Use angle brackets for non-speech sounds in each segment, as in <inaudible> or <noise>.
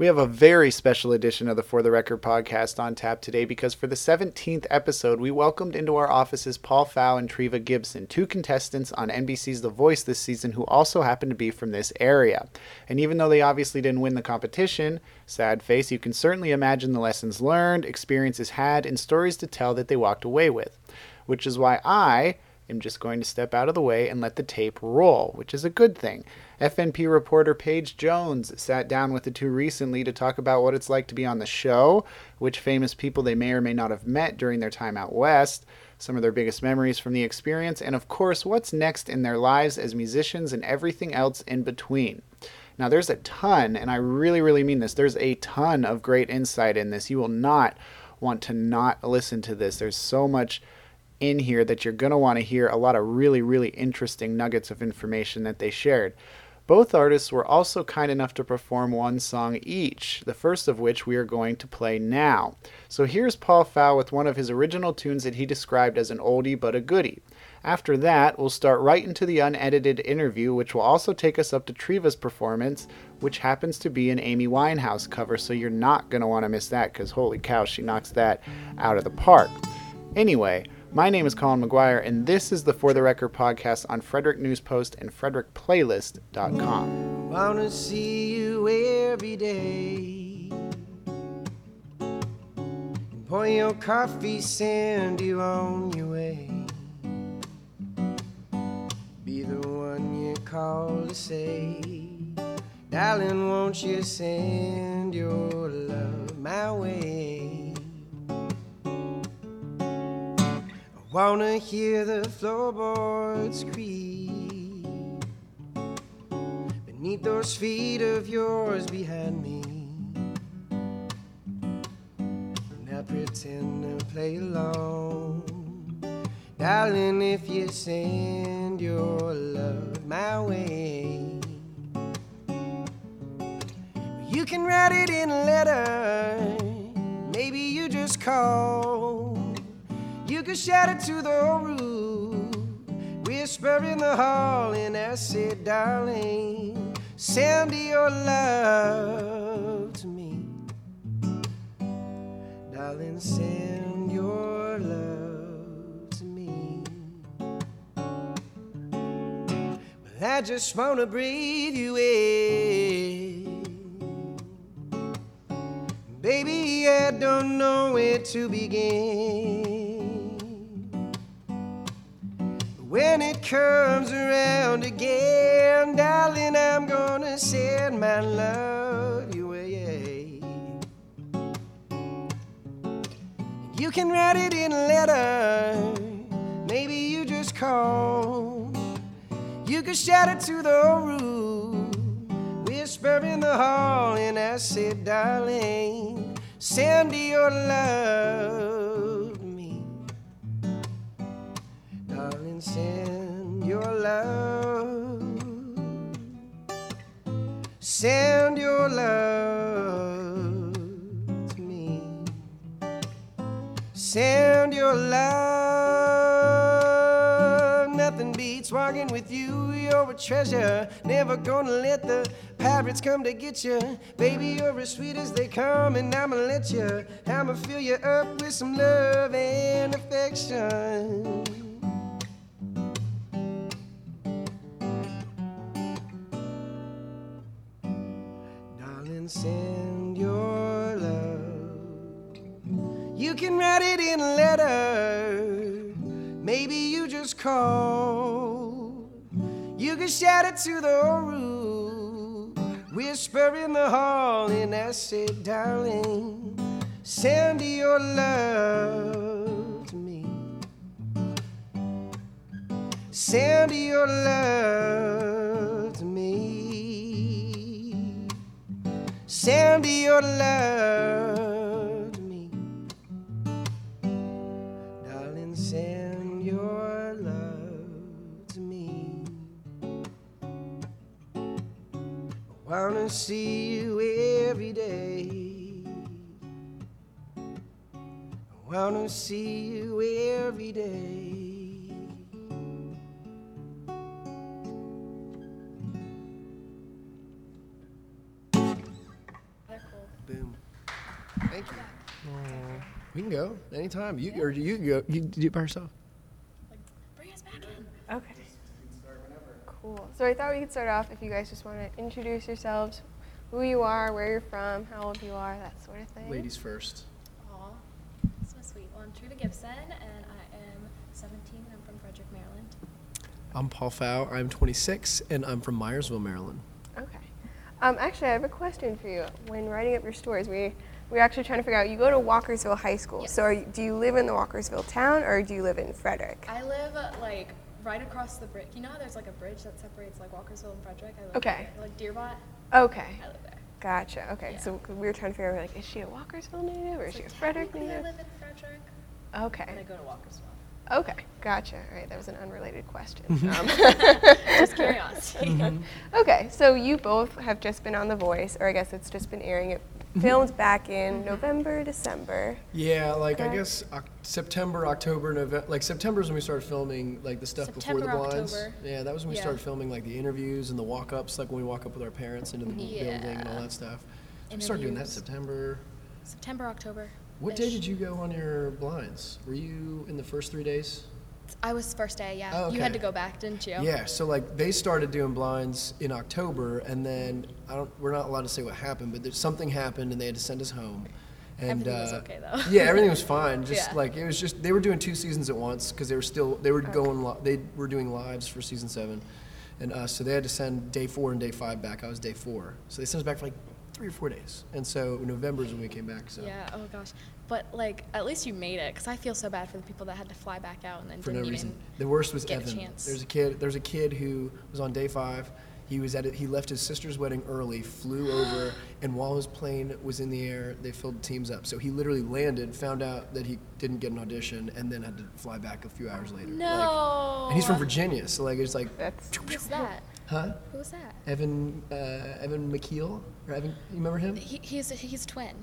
We have a very special edition of the For the Record podcast on tap today because for the 17th episode, we welcomed into our offices Paul Pfau and Treeva Gibson, two contestants on NBC's The Voice this season who also happen to be from this area. And even though they obviously didn't win the competition, sad face, you can certainly imagine the lessons learned, experiences had, and stories to tell that they walked away with. Which is why I am just going to step out of the way and let the tape roll, which is a good thing. FNP reporter Paige Jones sat down with the two recently to talk about what it's like to be on the show, which famous people they may or may not have met during their time out west, some of their biggest memories from the experience, and of course, what's next in their lives as musicians and everything else in between. Now, there's a ton, and I really, really mean this, there's a ton of great insight in this. You will not want to not listen to this. There's so much in here that you're going to want to hear a lot of really, really interesting nuggets of information that they shared. Both artists were also kind enough to perform one song each, the first of which we are going to play now. So here's Paul Pfau with one of his original tunes that he described as an oldie but a goodie. After that, we'll start right into the unedited interview, which will also take us up to Treeva's performance, which happens to be an Amy Winehouse cover, so you're not going to want to miss that because holy cow, she knocks that out of the park. Anyway, my name is Colin McGuire, and this is the For the Record podcast on Frederick News Post and FrederickPlaylist.com. Wanna see you every day. Pour your coffee, send you on your way. Be the one you call to say, Darling, won't you send your love my way? Wanna hear the floorboards creak beneath those feet of yours behind me. I pretend to play along. Darling, if you send your love my way, you can write it in a letter. Maybe you just call. You could shout it to the roof, whisper in the hall, and I said, darling, send your love to me. Darling, send your love to me. But I just wanna breathe you in. Baby, I don't know where to begin. When it comes around again, darling, I'm gonna send my love your way. You can write it in a letter, maybe you just call. You can shout it to the roof, whisper in the hall, and I said, darling, send your love Send your love to me. Send your love. Nothing beats walking with you. You're a treasure. Never gonna let the pirates come to get you. Baby, you're as sweet as they come, and I'ma let you. I'ma fill you up with some love and affection. Call. You can shout it to the roof. Whisper in the hall, and I said, darling, send your love to me. Send your love to me. Send your love wanna see you every day. I wanna see you every day. Boom. Thank you. We can go anytime. You or you can go. You do it by yourself. Bring us back in. Okay. Cool. So I thought we could start off if you guys just want to introduce yourselves, who you are, where you're from, how old you are, that sort of thing. Ladies first. Aw, so sweet. Well, I'm Treeva Gibson, and I am 17, and I'm from Frederick, Maryland. I'm Paul Pfau. I'm 26, and I'm from Myersville, Maryland. Okay. Um, actually, I have a question for you. When writing up your stories, we we were actually trying to figure out. You go to Walkersville High School. Yes. So are you, do you live in the Walkersville town, or do you live in Frederick? I live like right across the bridge. You know how there's like a bridge that separates like Walkersville and Frederick? I live Okay. there. Like Dearbought. Okay. I live there. Gotcha. Okay. Yeah. So we were trying to figure out, like, is she a Walkersville native or is So she a Frederick technically I native? live in Frederick, and I Okay. go to Walkersville. Okay. Gotcha. All right. That was an unrelated question. <laughs> Um, <laughs> Just curiosity. <laughs> Okay, so you both have just been on The Voice, or I guess it's just been airing. It. Mm-hmm. filmed back in November, December. Yeah, like I guess Oc- September, October, November. Like September is when we started filming like the stuff September, before the blinds. October. Yeah, that was when we Yeah. started filming like the interviews and the walk-ups, like when we walk up with our parents into the building and all Yeah. that stuff. So we started doing that Interviews. September. September, October. What day did you go on your blinds? Were you in the first three days? I was first day. Yeah. Oh, You had to go back, didn't you? Yeah, so like they started doing blinds in October, and then I don't. We're not allowed to say what happened, but there's something happened, and they had to send us home. And, Everything was uh, okay, though. <laughs> yeah, everything was fine. Just Yeah. like it was just they were doing two seasons at once because they were still they were going li- they were doing lives for season seven, and uh, so they had to send day four and day five back. I was day four, so they sent us back for like three or four days, and so November is when we came back. So Yeah. Oh gosh. But like, at least you made it, because I feel so bad for the people that had to fly back out and then for didn't no even. reason. The worst was get a Evan. chance. There's a kid. There's a kid who was on day five. He was at it. He left his sister's wedding early, flew <gasps> over, and while his plane was in the air, they filled teams up. So he literally landed, found out that he didn't get an audition, and then had to fly back a few hours later. Like- No. and he's from Virginia, so like it's like, That's <laughs> Who's that? Huh? Who was that? Evan, uh, Evan McKeel, or Evan, you remember him? He, he's he's twin.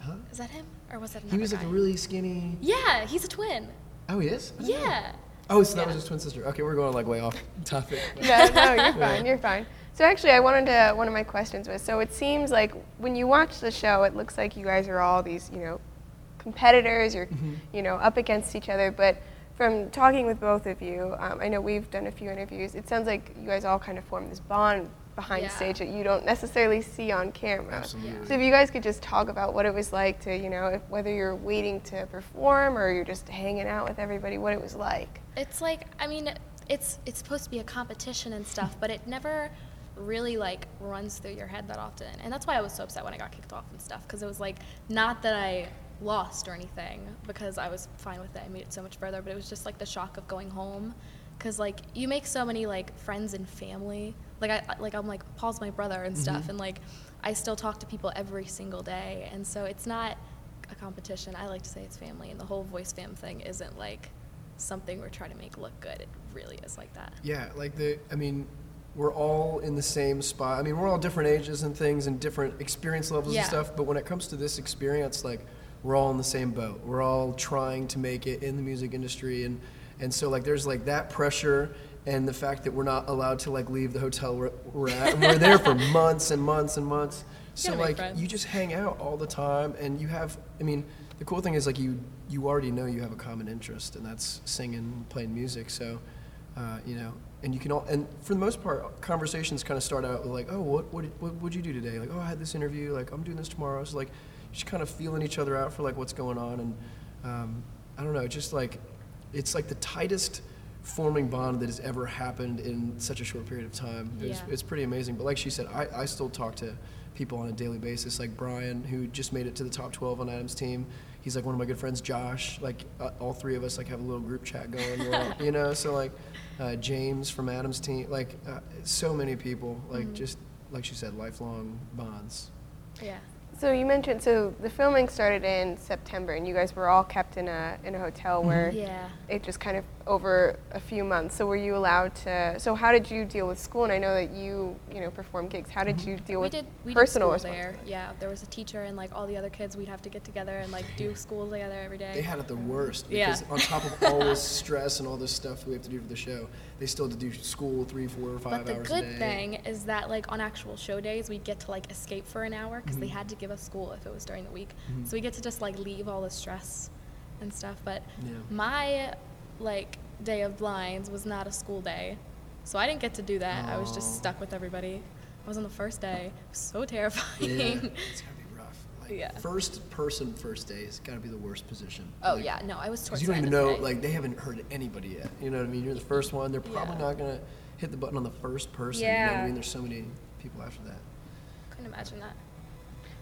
Huh? Is that him or was that another He another was like guy? a really skinny. Yeah, he's a twin. Oh, he is. I didn't know. Yeah. Oh, so that Yeah. was his twin sister. Okay, we're going like way off <laughs> topic. no, no, you're <laughs> fine. You're fine. So actually, I wanted to. One of my questions was: so it seems like when you watch the show, it looks like you guys are all these, you know, competitors. You're, Mm-hmm. you know, up against each other. But from talking with both of you, um, I know we've done a few interviews. It sounds like you guys all kind of form this bond behind Yeah. stage that you don't necessarily see on camera. Absolutely. So if you guys could just talk about what it was like to, you know, if, whether you're waiting to perform or you're just hanging out with everybody, what it was like. It's like I mean, it's it's supposed to be a competition and stuff, but it never really like runs through your head that often. And that's why I was so upset when I got kicked off and stuff because it was like not that I lost or anything because I was fine with it. I made it so much further, but it was just like the shock of going home because like you make so many like friends and family. Like I like I'm like Paul's my brother and stuff, mm-hmm. and like I still talk to people every single day, and so it's not a competition. I like to say it's family, and the whole voice fam thing isn't like something we're trying to make look good. It really is like that. Yeah, like the, I mean, we're all in the same spot. I mean, we're all different ages and things and different experience levels Yeah. and stuff. But when it comes to this experience, like, we're all in the same boat. We're all trying to make it in the music industry, and and so like, there's like that pressure and the fact that we're not allowed to like leave the hotel we're, we're at. And we're there for <laughs> months and months and months. So like, friends. you just hang out all the time, and you have. I mean, the cool thing is like you you already know you have a common interest, and that's singing, playing music. So, uh, you know, and you can all. And for the most part, conversations kind of start out with like, oh, what what what would you do today? Like, oh, I had this interview. Like, I'm doing this tomorrow. So like, just kind of feeling each other out for like what's going on, and um, I don't know, just like it's like the tightest forming bond that has ever happened in such a short period of time. It's, Yeah. it's pretty amazing. But like she said, I, I still talk to people on a daily basis, like Brian, who just made it to the top 12 on Adam's team. He's like one of my good friends, Josh. Like uh, all three of us, like have a little group chat going, all- <laughs> you know. So like uh, James from Adam's team, like uh, so many people, like just like she said, lifelong bonds. Yeah. So you mentioned so the filming started in September, and you guys were all kept in a in a hotel where mm-hmm. Yeah. it just kind of over a few months. So were you allowed to? So how did you deal with school? And I know that you, you know, perform gigs. How did you deal we with did we personal did school there. Yeah, there was a teacher and like all the other kids. We'd have to get together and like do school together every day. They had it the worst Yeah. because on top of all this <laughs> stress and all this stuff we have to do for the show, they still had to do school three, four, or five But the hours good a day. thing is that like on actual show days we get to like escape for an hour because Mm-hmm. they had to give us school if it was during the week. So we get to just like leave all the stress and stuff. But Yeah. my like day of blinds was not a school day, so I didn't get to do that. I was Oh. just stuck with everybody. I was on the first day. It was so terrifying. Yeah, <laughs> it's gotta be rough. Like, Yeah. First person, first day has gotta be the worst position. oh Like, yeah, no, I was 'cause towards you don't even of the know, like they haven't heard anybody yet. You know what I mean? You're the first one. They're probably Yeah. not gonna hit the button on the first person. You know what Yeah. I mean? There's so many people after that. couldn't imagine that.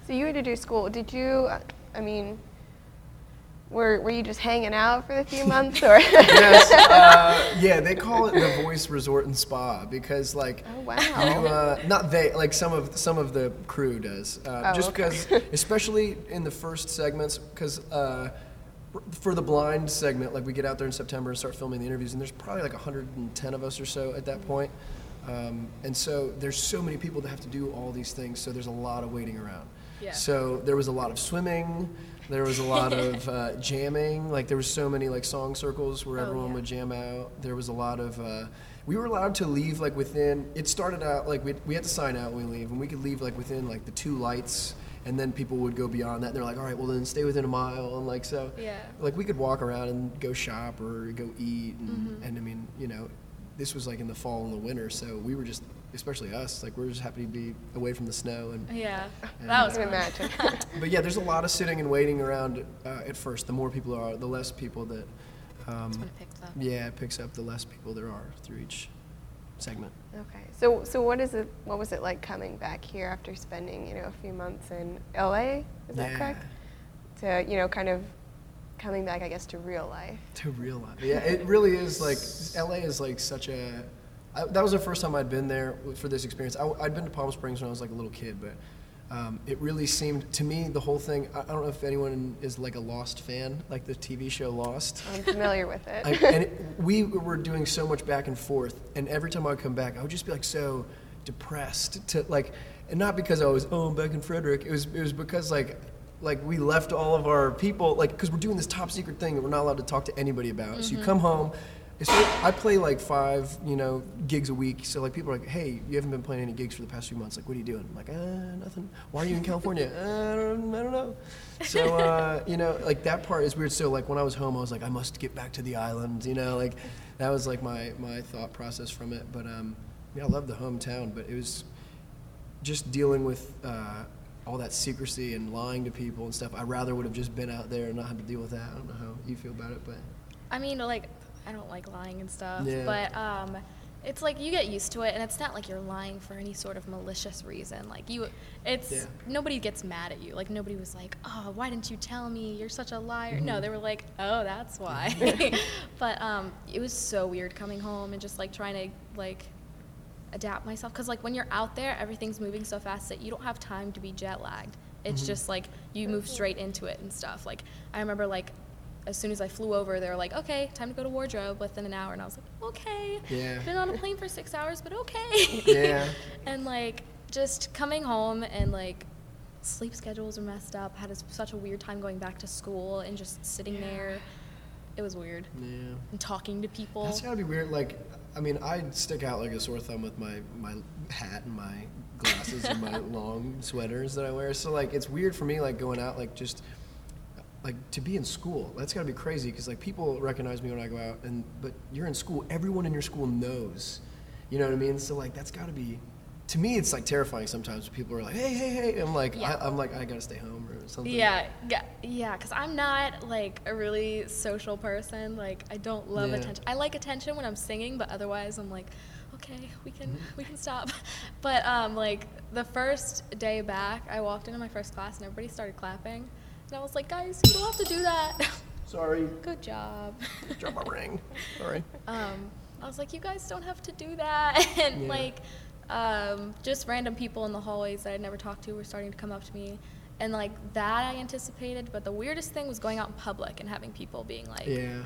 So you had to do school. Did you? I mean, were were you just hanging out for the few <laughs> months, or? yes. Uh, <laughs> yeah, they call it the Voice Resort and Spa because, like, Oh, wow. you, uh, not they, like some of some of the crew does. Uh, Oh, just okay. because, especially in the first segments, because uh, for the blind segment, like we get out there in September and start filming the interviews, and there's probably like 110 of us or so at that point. Um, and so there's so many people that have to do all these things, so there's a lot of waiting around. Yeah. So there was a lot of swimming, there was a lot <laughs> of uh, jamming. Like there was so many like song circles where Oh, everyone yeah. would jam out. There was a lot of. Uh, we were allowed to leave like within. It started out like we we had to sign out when we leave, and we could leave like within like the two lights, and then people would go beyond that. And they're like, all right, well then stay within a mile, and like so. Yeah. Like we could walk around and go shop or go eat, and, Mm-hmm. and I mean, you know, this was like in the fall and the winter, so we were just, especially us, like we're just happy to be away from the snow and Yeah, And, that uh, was I can fun. imagine. <laughs> but yeah, there's a lot of sitting and waiting around uh, at first. The more people are, the less people that. Um, That's it picked up. yeah, it picks up the less people there are through each segment. Okay. So so what is it? What was it like coming back here after spending you know a few months in LA? Is that yeah, correct? To you know kind of coming back, I guess, to real life. To real life. Yeah, it really is like LA is like such a. I, that was the first time I'd been there for this experience. I, I'd been to Palm Springs when I was like a little kid, but. Um, it really seemed to me the whole thing. I, I don't know if anyone is like a Lost fan, like the TV show Lost. I'm familiar with it. I, and it, we were doing so much back and forth, and every time I would come back, I would just be like so depressed to like, and not because I was oh I'm back in Frederick. It was it was because like like we left all of our people like because we're doing this top secret thing that we're not allowed to talk to anybody about. So you come home. I play like five, you know, gigs a week. So like people are like, "Hey, you haven't been playing any gigs for the past few months. Like, what are you doing?" I'm like, "Uh, nothing. Why are you in California?" <laughs> uh, I don't, I don't know. So uh, you know, like that part is weird. So like when I was home, I was like, I must get back to the island. You know, like that was like my my thought process from it. But um, yeah, I love the hometown, but it was just dealing with uh, all that secrecy and lying to people and stuff. I rather would have just been out there and not had to deal with that. I don't know how you feel about it, but I mean, like, I don't like lying and stuff, Yeah. but um, it's like you get used to it, and it's not like you're lying for any sort of malicious reason. Like you, it's Yeah. nobody gets mad at you. Like nobody was like, "Oh, why didn't you tell me? You're such a liar." Mm-hmm. No, they were like, "Oh, that's why." <laughs> but um, it was so weird coming home and just like trying to like adapt myself because like when you're out there, everything's moving so fast that you don't have time to be jet lagged. It's just like you move straight into it and stuff. Like I remember like as soon as I flew over, they were like, "Okay, time to go to wardrobe within an hour," and I was like, "Okay." Yeah. Been on a plane for six hours, but okay. Yeah. <laughs> and like just coming home and like sleep schedules are messed up. Had a, such a weird time going back to school and just sitting there. It was weird. yeah. And talking to people. That's gotta be weird. Like, I mean, I stick out like a sore thumb with my my hat and my glasses and my <laughs> long sweaters that I wear. So like, it's weird for me like going out like just like to be in school. That's gotta be crazy because like people recognize me when I go out, and but you're in school. Everyone in your school knows. You know what I mean? So like, that's gotta be. To me, it's like terrifying sometimes. when People are like, "Hey, hey, hey!" I'm like, Yeah. I, I'm like, I gotta stay home or something. Yeah, yeah, yeah. Because I'm not like a really social person. Like I don't love Yeah. attention. I like attention when I'm singing, but otherwise I'm like, okay, we can Mm-hmm. we can stop. <laughs> But um, like the first day back, I walked into my first class and everybody started clapping, and I was like, guys, you don't have to do that. <laughs> Sorry. Good job. Drop my ring. Sorry. <laughs> um, I was like, you guys don't have to do that. <laughs> and Yeah. like, um, just random people in the hallways that I'd never talked to were starting to come up to me. And like that I anticipated, but the weirdest thing was going out in public and having people being like, Yeah.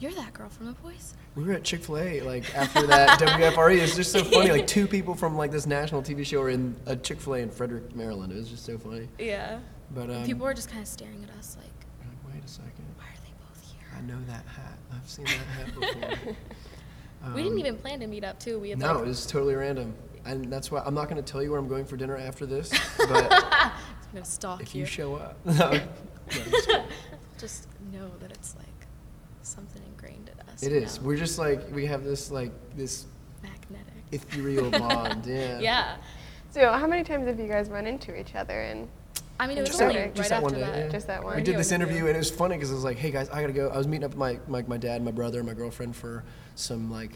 You're that girl from The Voice. We were at Chick Fil A like after that WFRE. It's just so funny. Like two people from like this national TV show are in a Chick Fil A in Frederick, Maryland. It was just so funny. Yeah. But um, People were just kind of staring at us like, like, wait a second. why are they both here? I know that hat. I've seen that hat before. <laughs> we didn't Um, even plan to meet up too. We had No, like, it was totally random. And that's why I'm not going to tell you where I'm going for dinner after this. <laughs> But I'm gonna stalk if you. you show up, <laughs> no, no, just know that it's like something ingrained in us. It is. know? We're just like we have this like this magnetic. ethereal bond. Yeah. Yeah. So how many times have you guys run into each other? And I mean, it was Just only that, right just that after one day. that. yeah. Just that one. We did this interview, and it was funny because it was like, "Hey guys, I gotta go." I was meeting up with my my, my dad, my brother, and my girlfriend for some like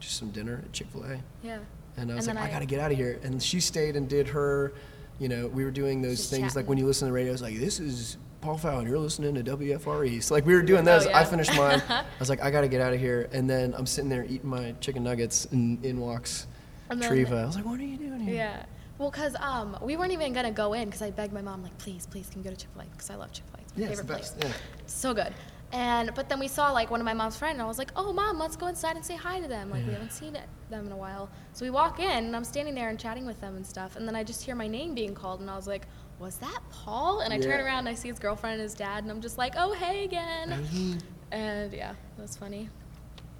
just some dinner at Chick Fil A, Yeah. and I was And like, "I I- gotta get out of here." And she stayed and did her, you know, we were doing those Just things like when you listen to the radio, it's like, "This is Paul Fallon, you're listening to WFRE." So like we were doing oh, those. Oh, I finished mine. <laughs> I was like, "I gotta get out of here," and then I'm sitting there eating my chicken nuggets, and in walks And then- Treeva. I was like, "What are you doing here?" Yeah. Well, cause um, we weren't even gonna go in because I begged my mom like, please, please, can we go to Chick Fil A because I love Chick Fil A. It's my Yeah, it's favorite the best. place. Yeah. So good. And but then we saw like one of my mom's friends, and I was like, oh mom, let's go inside and say hi to them. Like we haven't seen it, them in a while. So we walk in, and I'm standing there and chatting with them and stuff. And then I just hear my name being called, and I was like, was that Paul? And I turn around, and I see his girlfriend and his dad, and I'm just like, oh hey again. Mhm. And yeah, it was funny.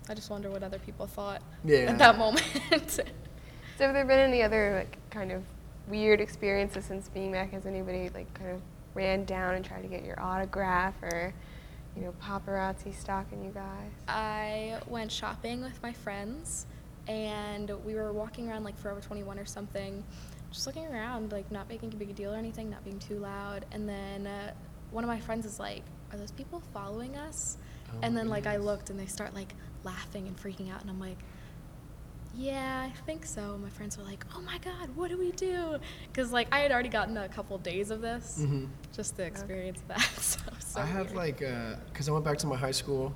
I just wonder what other people thought Yeah. at that moment. <laughs> so have there been any other like kind of weird experiences since being back? Has anybody like kind of ran down and tried to get your autograph or, you know, paparazzi stalking you guys? I went shopping with my friends, and we were walking around like Forever 21 or something, just looking around, like not making a big deal or anything, not being too loud. And then uh, one of my friends is like, "Are those people following us?" Oh and my then like I looked, and they start like laughing and freaking out, and I'm like. Yeah, I think so. My friends were like, "Oh my God, what do we do?" Because like I had already gotten a couple days of this, Mhm. just to experience that. <laughs> So, so I had weird. like, because I went back to my high school,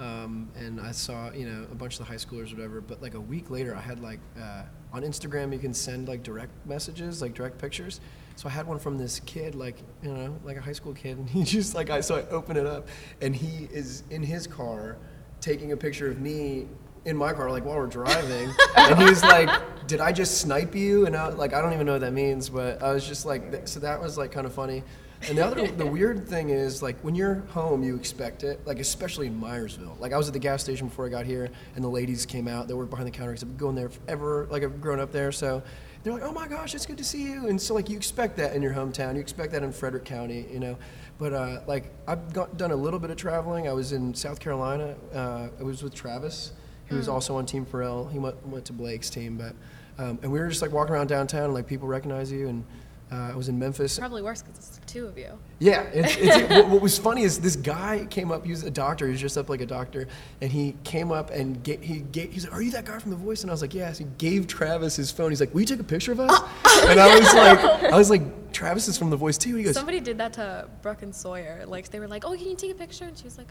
um, and I saw you know a bunch of the high schoolers or whatever. But like a week later, I had like uh, on Instagram you can send like direct messages, like direct pictures. So I had one from this kid, like you know, like a high school kid, <laughs> and he just like I so I open it up, and he is in his car taking a picture of me in my car, like while we're driving, and he's like, "Did I just snipe you?" And I like I don't even know what that means, but I was just like, th- so that was like kind of funny. And the other, the weird thing is, like, when you're home, you expect it. Like, especially in Myersville. Like, I was at the gas station before I got here, and the ladies came out. They work behind the counter because I've been going there forever. Like, I've grown up there, so they're like, "Oh my gosh, it's good to see you." And so, like, you expect that in your hometown. You expect that in Frederick County, you know. But uh, like, I've got, done a little bit of traveling. I was in South Carolina. Uh, I was with Travis. He was also on Team Pharrell. He went, went to Blake's team, but um, and we were just like walking around downtown, and like people recognize you. And uh, I was in Memphis. Probably worse because it's two of you. Yeah, it's, it's, <laughs> what, what was funny is this guy came up. He was a doctor. He was dressed up like a doctor, and he came up and ga- he gave, he's like, "Are you that guy from The Voice?" And I was like, "Yes." He gave Travis his phone. He's like, "Will you take a picture of us?" <laughs> and I was like, "I was like, Travis is from The Voice too." He goes, Somebody did that to Brooke and Sawyer. Like they were like, "Oh, can you take a picture?" And she was like.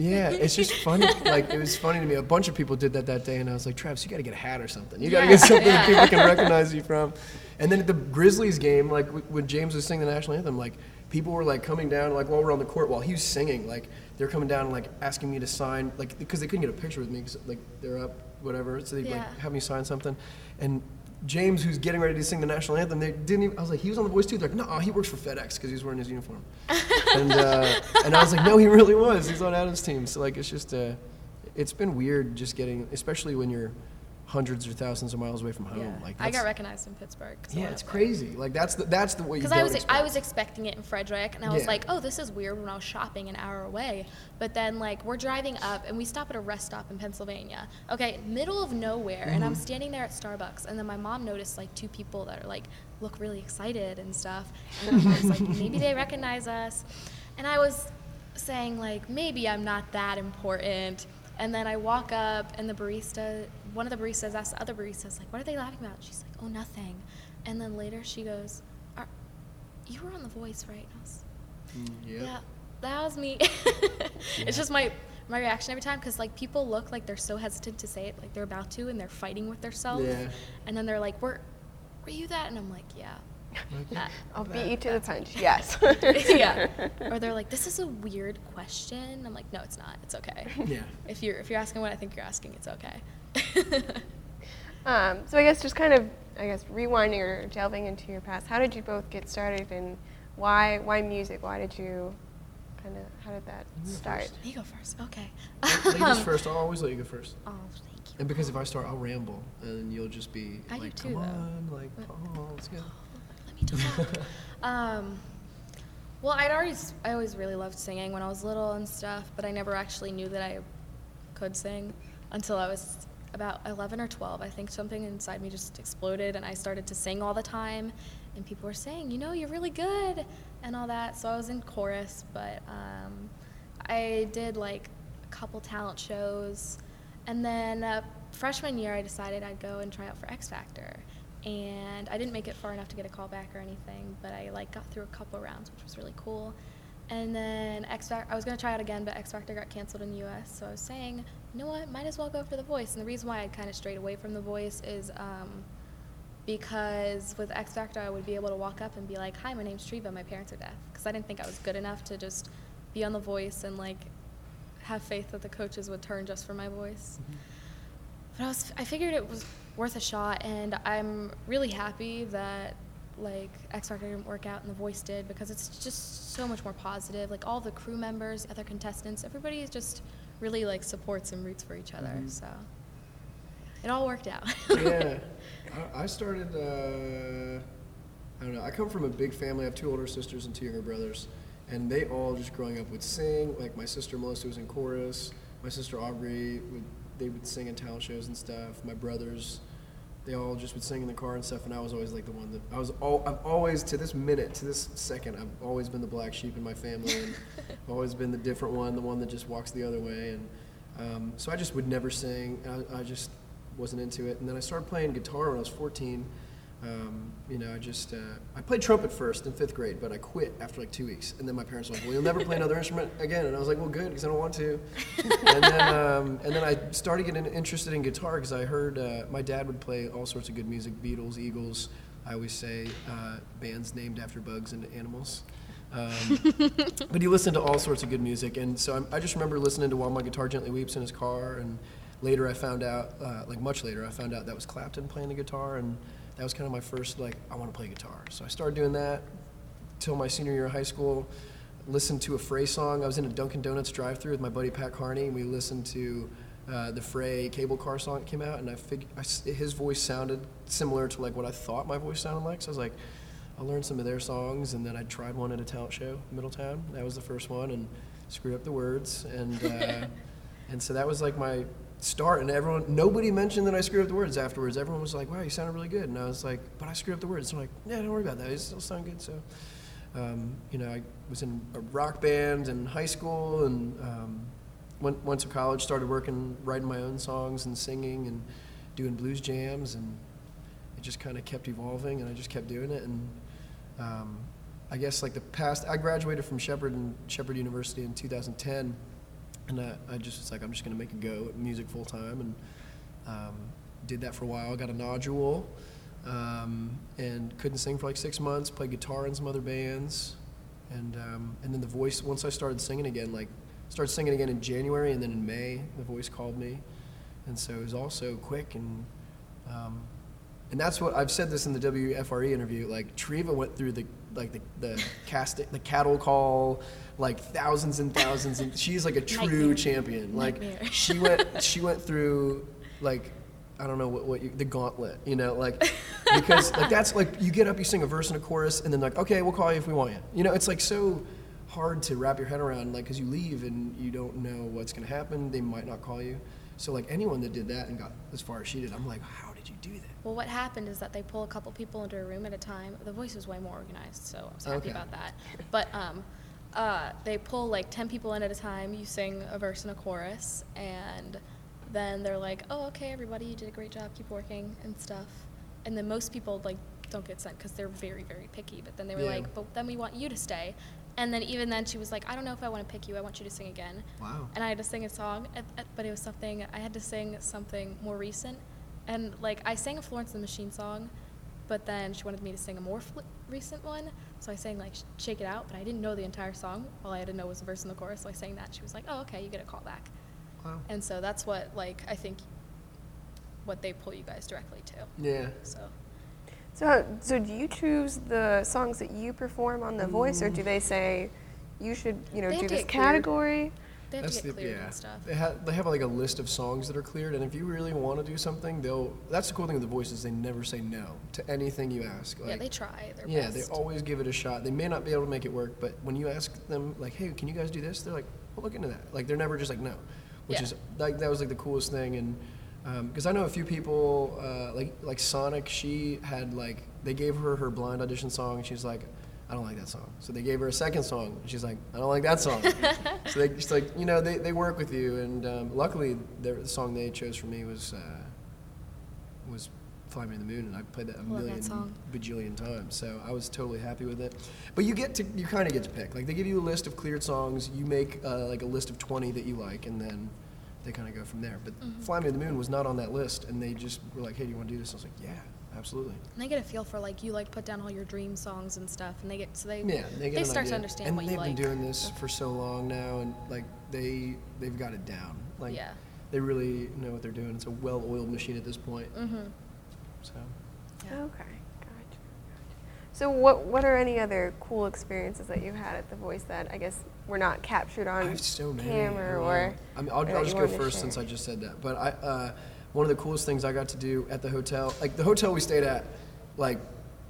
Yeah, it's just <laughs> funny. Like it was funny to me. A bunch of people did that that day, and I was like, Travis, you got to get a hat or something. You got to Yeah, get something that <laughs> people can recognize you from. And then at the Grizzlies game, like when James was singing the national anthem, like people were like coming down, like while we're on the court while he was singing, like they're coming down and like asking me to sign, like because they couldn't get a picture with me because like they're up, whatever. So they Yeah. like have me sign something, and. James, who's getting ready to sing the national anthem, they didn't. Even, I was like, he was on the voice too. They're like, no, he works for FedEx because he's wearing his uniform. <laughs> and uh, and I was like, no, he really was. He's on Adam's team. So like, it's just uh, it's been weird just getting, especially when you're hundreds or thousands of miles away from home. Yeah. Like I got recognized in Pittsburgh. Yeah, it's up there. crazy. Like that's the that's the way Because I was expect. I was expecting it in Frederick, and I was Yeah. like, "Oh, this is weird." When I was shopping an hour away, but then like we're driving up, and we stop at a rest stop in Pennsylvania. Okay, middle of nowhere, and Mm-hmm. I'm standing there at Starbucks, and then my mom noticed like two people that are like look really excited and stuff, and I was like, <laughs> maybe they recognize us, and I was saying like maybe I'm not that important. And then I walk up, and the barista, one of the baristas asks the other baristas, like, what are they laughing about? She's like, oh, nothing. And then later she goes, are, you were on The Voice, right? And I was, mm, Yep. yeah, that was me. <laughs> It's just my my reaction every time because like people look like they're so hesitant to say it, like they're about to, and they're fighting with themselves. Yeah. And then they're like, "Were, were you that?" And I'm like, "Yeah." That- I'll that- beat you to the that's punch. Yes. <laughs> yeah. Or they're like, "This is a weird question." I'm like, "No, it's not. It's okay. Yeah. If you're if you're asking what I think you're asking, it's okay." <laughs> Um, so I guess just kind of, I guess rewinding or delving into your past. How did you both get started, and why why music? Why did you kind of how did that You go start? first. you go first. Okay. Ladies <laughs> Um, first. I'll always let you go first. Oh, thank you. And because if I start, I'll ramble, and you'll just be I do like, too, "Come though. on, like, But- oh, let's go." Let me talk. <laughs> um, well, I'd always I always really loved singing when I was little and stuff, but I never actually knew that I could sing until I was about 11 or 12. I think something inside me just exploded, and I started to sing all the time. And people were saying, you know, you're really good, and all that. So I was in chorus, but um, I did like a couple talent shows, and then uh, freshman year I decided I'd go and try out for X Factor, and I didn't make it far enough to get a call back or anything, but I like got through a couple rounds, which was really cool. And then X Factor, I was gonna try out again, but X Factor got canceled in the U.S. So I was saying, you know what, might as well go for The Voice. And the reason why I kind of strayed away from The Voice is um, because with X Factor, I would be able to walk up and be like, "Hi, my name's Treeva. My parents are deaf," because I didn't think I was good enough to just be on The Voice and like have faith that the coaches would turn just for my voice. But I was, I figured it was worth a shot, and I'm really happy that like X Factor didn't work out and The Voice did because it's just so much more positive. Like all the crew members, other contestants, everybody just really like supports and roots for each other. Mhm. So it all worked out. yeah. <laughs> I, I started, uh, I don't know, I come from a big family. I have two older sisters and two younger brothers. And they all just growing up would sing. Like my sister Melissa was in chorus. My sister Aubrey would, they would sing in talent shows and stuff. My brothers, they all just would sing in the car and stuff. And I was always like the one that, I was all, I've always, to this minute, to this second, I've always been the black sheep in my family. And <laughs> I've always been the different one, the one that just walks the other way. And um, so I just would never sing. I, I just wasn't into it. And then I started playing guitar when I was 14. Um, you know, I just uh, I played trumpet first in fifth grade, but I quit after like two weeks. And then my parents were like, "Well, you'll never play another instrument again." And I was like, "Well, good, because I don't want to." and then um, and then I started getting interested in guitar because I heard uh, my dad would play all sorts of good music, Beatles, Eagles. I always say uh, bands named after bugs and animals. Um, <laughs> but he listened to all sorts of good music, and so I'm, I just remember listening to "While My Guitar Gently Weeps" in his car, and later I found out, uh, like much later, I found out that was Clapton playing the guitar, and that was kind of my first like I want to play guitar. So I started doing that till my senior year of high school. Listened to a Fray song. I was in a Dunkin' Donuts drive-through with my buddy Pat Carney, and we listened to uh, the Fray cable car song that came out, and I figured his voice sounded similar to like what I thought my voice sounded like. So I was like, I'll learn some of their songs, and then I tried one at a talent show, Middletown. That was the first one, and screwed up the words, and uh, <laughs> and so that was like my start. And everyone, nobody mentioned that I screwed up the words afterwards. Everyone was like, "Wow, you sounded really good," and I was like, "But I screwed up the words." So I'm like, "Yeah, don't worry about that. It still sound good." So, um, you know, I was in a rock band in high school, and um, went went to college, started working, writing my own songs and singing and doing blues jams, and it just kind of kept evolving, and I just kept doing it. And um, I guess like the past, I graduated from Shepherd and Shepherd University in 2010, and I, I just was like, I'm just gonna make a go at music full time, and um, did that for a while. Got a nodule, um, and couldn't sing for like six months. Played guitar in some other bands, and um, and then the voice. Once I started singing again, like started singing again in January, and then in May, the voice called me, and so it was all so quick and. Um, and that's what I've said this in the WFRE interview. Like Treeva went through the like the the cast the cattle call, like thousands and thousands, and <laughs> she's like a true Nightmare. champion. Like Nightmare. <laughs> she went <laughs> she went through like I don't know what, what you, the gauntlet, you know, like because like that's like you get up, you sing a verse and a chorus, and then like okay, we'll call you if we want you. You know, it's like so hard to wrap your head around, like because you leave and you don't know what's gonna happen. They might not call you. So like anyone that did that and got as far as she did, I'm like, how did you do that? Well, what happened is that they pull a couple people into a room at a time. The voice was way more organized, so I was happy Okay. about that. But um, uh, they pull like 10 people in at a time. You sing a verse and a chorus, and then they're like, oh, okay, everybody, you did a great job, keep working and stuff. And then most people like don't get sent because they're very, very picky. But then they were Yeah. like, but then we want you to stay. And then even then she was like, I don't know if I want to pick you. I want you to sing again. Wow. And I had to sing a song, at- at- but it was something I had to sing something more recent. And like I sang a Florence and the Machine song, but then she wanted me to sing a more fl- recent one. So I sang like "Shake It Out," but I didn't know the entire song. All I had to know was the verse and the chorus. So I sang that. She was like, "Oh, okay, you get a call back." Wow. And so that's what like I think what they pull you guys directly to. Yeah. So So, how- so do you choose the songs that you perform on The Voice, or do they say you should, you know, They do this get cleared. category? They have That's to get the cleared yeah. and stuff. They have they have like a list of songs that are cleared, and if you really want to do something, they'll. That's the cool thing with the voice is they never say no to anything you ask. yeah, they try their Yeah, best. they always give it a shot. They may not be able to make it work, but when you ask them, like, "Hey, can you guys do this?" They're like, "We'll look into that." Like, they're never just like, "No," which Yeah. is like that was like the coolest thing. And because I know a few people, uh, like like Sonic, she had like they gave her her blind audition song, and she's like, "I don't like that song." So they gave her a second song, and she's like, "I don't like that song." <laughs> so they just like you know they, they work with you, and um, luckily the song they chose for me was uh, was "Fly Me to the Moon," and I played that a million bajillion times. So I was totally happy with it. But you get to you kind of get to pick. Like they give you a list of cleared songs. You make uh, like a list of twenty that you like, and then they kind of go from there. But Mm-hmm. "Fly Me to the Moon" was not on that list, and they just were like, "Hey, do you want to do this?" I was like, "Yeah, absolutely." And they get a feel for like you like put down all your dream songs and stuff, and they get so they Yeah, they get an start idea. to understand and what they've you like. been doing this for so long now, and like they they've got it down. Like Yeah. they really know what they're doing. It's a well-oiled machine at this point. Mm-hmm. So Yeah. Okay, gotcha, gotcha. So, what what are any other cool experiences that you've had at The Voice that I guess were not captured I on have so many. camera Wow. or? I mean, I'll, or I'll just go wanted to first since? I just said that. But I, uh, one of the coolest things I got to do at the hotel, like the hotel we stayed at, like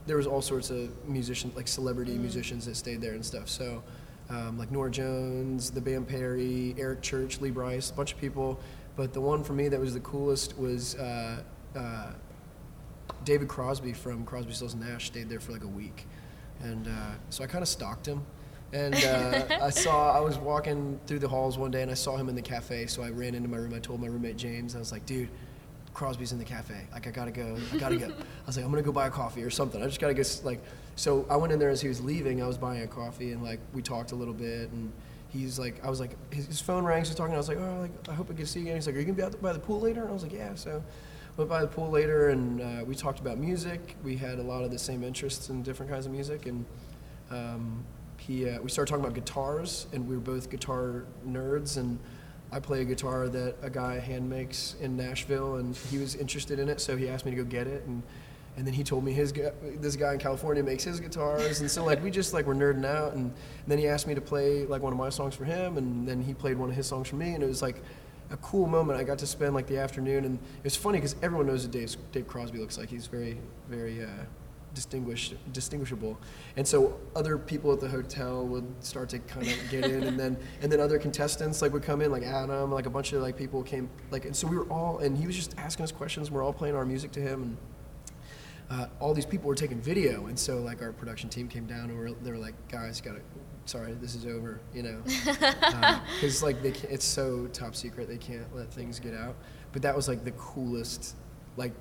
there was all sorts of musicians, like celebrity Mm. musicians that stayed there and stuff. So, um, like Norah Jones, the band Perry, Eric Church, Lee Brice, a bunch of people. But the one for me that was the coolest was uh, uh, David Crosby from Crosby, Stills and Nash stayed there for like a week, and uh, so I kind of stalked him. And uh, <laughs> I saw I was walking through the halls one day, and I saw him in the cafe. So I ran into my room. I told my roommate James, I was like, "Dude, Crosby's in the cafe. Like, I gotta go. I gotta go." I was like, "I'm gonna go buy a coffee or something. I just gotta go." Like, so I went in there as he was leaving. I was buying a coffee, and like we talked a little bit, and he's like, I was like, his, his phone rang. He's talking. I was like, "Oh, like I hope I get to see you again." He's like, "Are you gonna be out by the pool later?" And I was like, "Yeah." So went by the pool later, and uh, we talked about music. We had a lot of the same interests in different kinds of music, and um, he uh, we started talking about guitars, and we were both guitar nerds, and I play a guitar that a guy hand makes in Nashville, and he was interested in it, so he asked me to go get it, and and then he told me his this guy in California makes his guitars, and so like we just like were nerding out, and, then he asked me to play like one of my songs for him, and then he played one of his songs for me, and it was like a cool moment. I got to spend like the afternoon, and it was funny because everyone knows what Dave, Dave Crosby looks like. He's very very. Uh, distinguished distinguishable. And so other people at the hotel would start to kind of get in and then and then other contestants like would come in like adam like a bunch of like people came like and so we were all and he was just asking us questions we're all playing our music to him and uh, all these people were taking video and so like our production team came down and we're, they were like guys gotta sorry this is over you know? <laughs> Because like they can't, it's so top secret they can't let things get out. But that was like the coolest like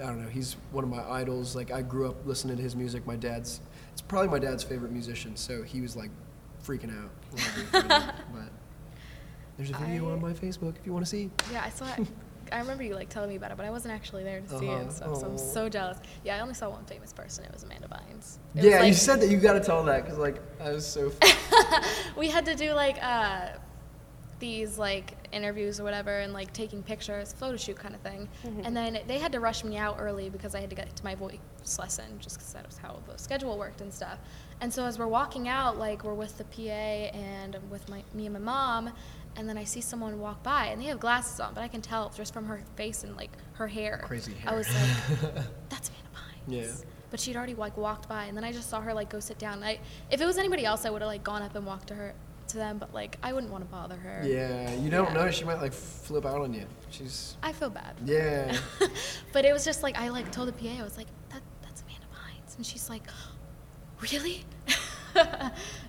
I don't know. He's one of my idols. Like I grew up listening to his music. My dad's it's probably my dad's favorite musician. So he was like freaking out. when I did video. but there's a video I- on my Facebook if you want to see. Yeah, I saw it. I remember you like telling me about it, but I wasn't actually there to see it Uh-huh. and stuff. So I'm so jealous. Yeah, I only saw one famous person. It was Amanda Bynes. It Yeah, you said that. You got to tell that because like I was so. <laughs> we had to do like uh, these like interviews or whatever and like taking pictures, photo shoot kind of thing. Mm-hmm. And then they had to rush me out early because I had to get to my voice lesson just because that was how the schedule worked and stuff. And so as we're walking out, like we're with the PA and I'm with my me and my mom. And then I see someone walk by, and they have glasses on, but I can tell just from her face and like her hair. Crazy hair. I was like, <laughs> "That's Amanda Bynes." Yeah. But she'd already like walked by, and then I just saw her like go sit down. I, if it was anybody else, I would have like gone up and walked to her, to them. But like, I wouldn't want to bother her. yeah, you don't Yeah. know. She might like flip out on you. She's. I feel bad. Yeah. <laughs> but it was just like I like told the PA, I was like, that that's Amanda Bynes, and she's like, really? <laughs>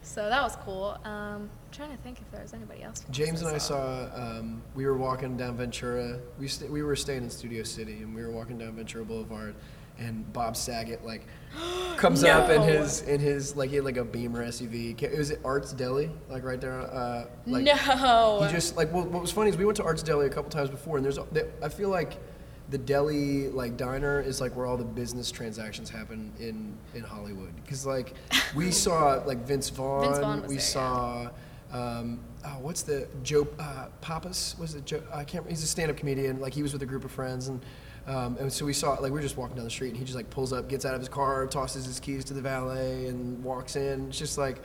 so that was cool. Um, I'm trying to think if there was anybody else. James and I saw. Um, we were walking down Ventura. We sta we were staying in Studio City, and we were walking down Ventura Boulevard, and Bob Saget like <gasps> comes up in his in his like he had like a Beamer SUV. It was at Arts Deli, like right there. Uh, like, no. He just like well, what was funny is we went to Arts Deli a couple times before, and there's they, I feel like the deli like diner is like where all the business transactions happen in in Hollywood. Because like we <laughs> saw like Vince Vaughn, Vince Vaughn we there, yeah. saw. Um, oh, what's the Joe uh, Pappas? Was it Joe? I can't. He's a stand-up comedian. Like he was with a group of friends, and um, and so we saw like we were just walking down the street, and he just like pulls up, gets out of his car, tosses his keys to the valet, and walks in. It's just like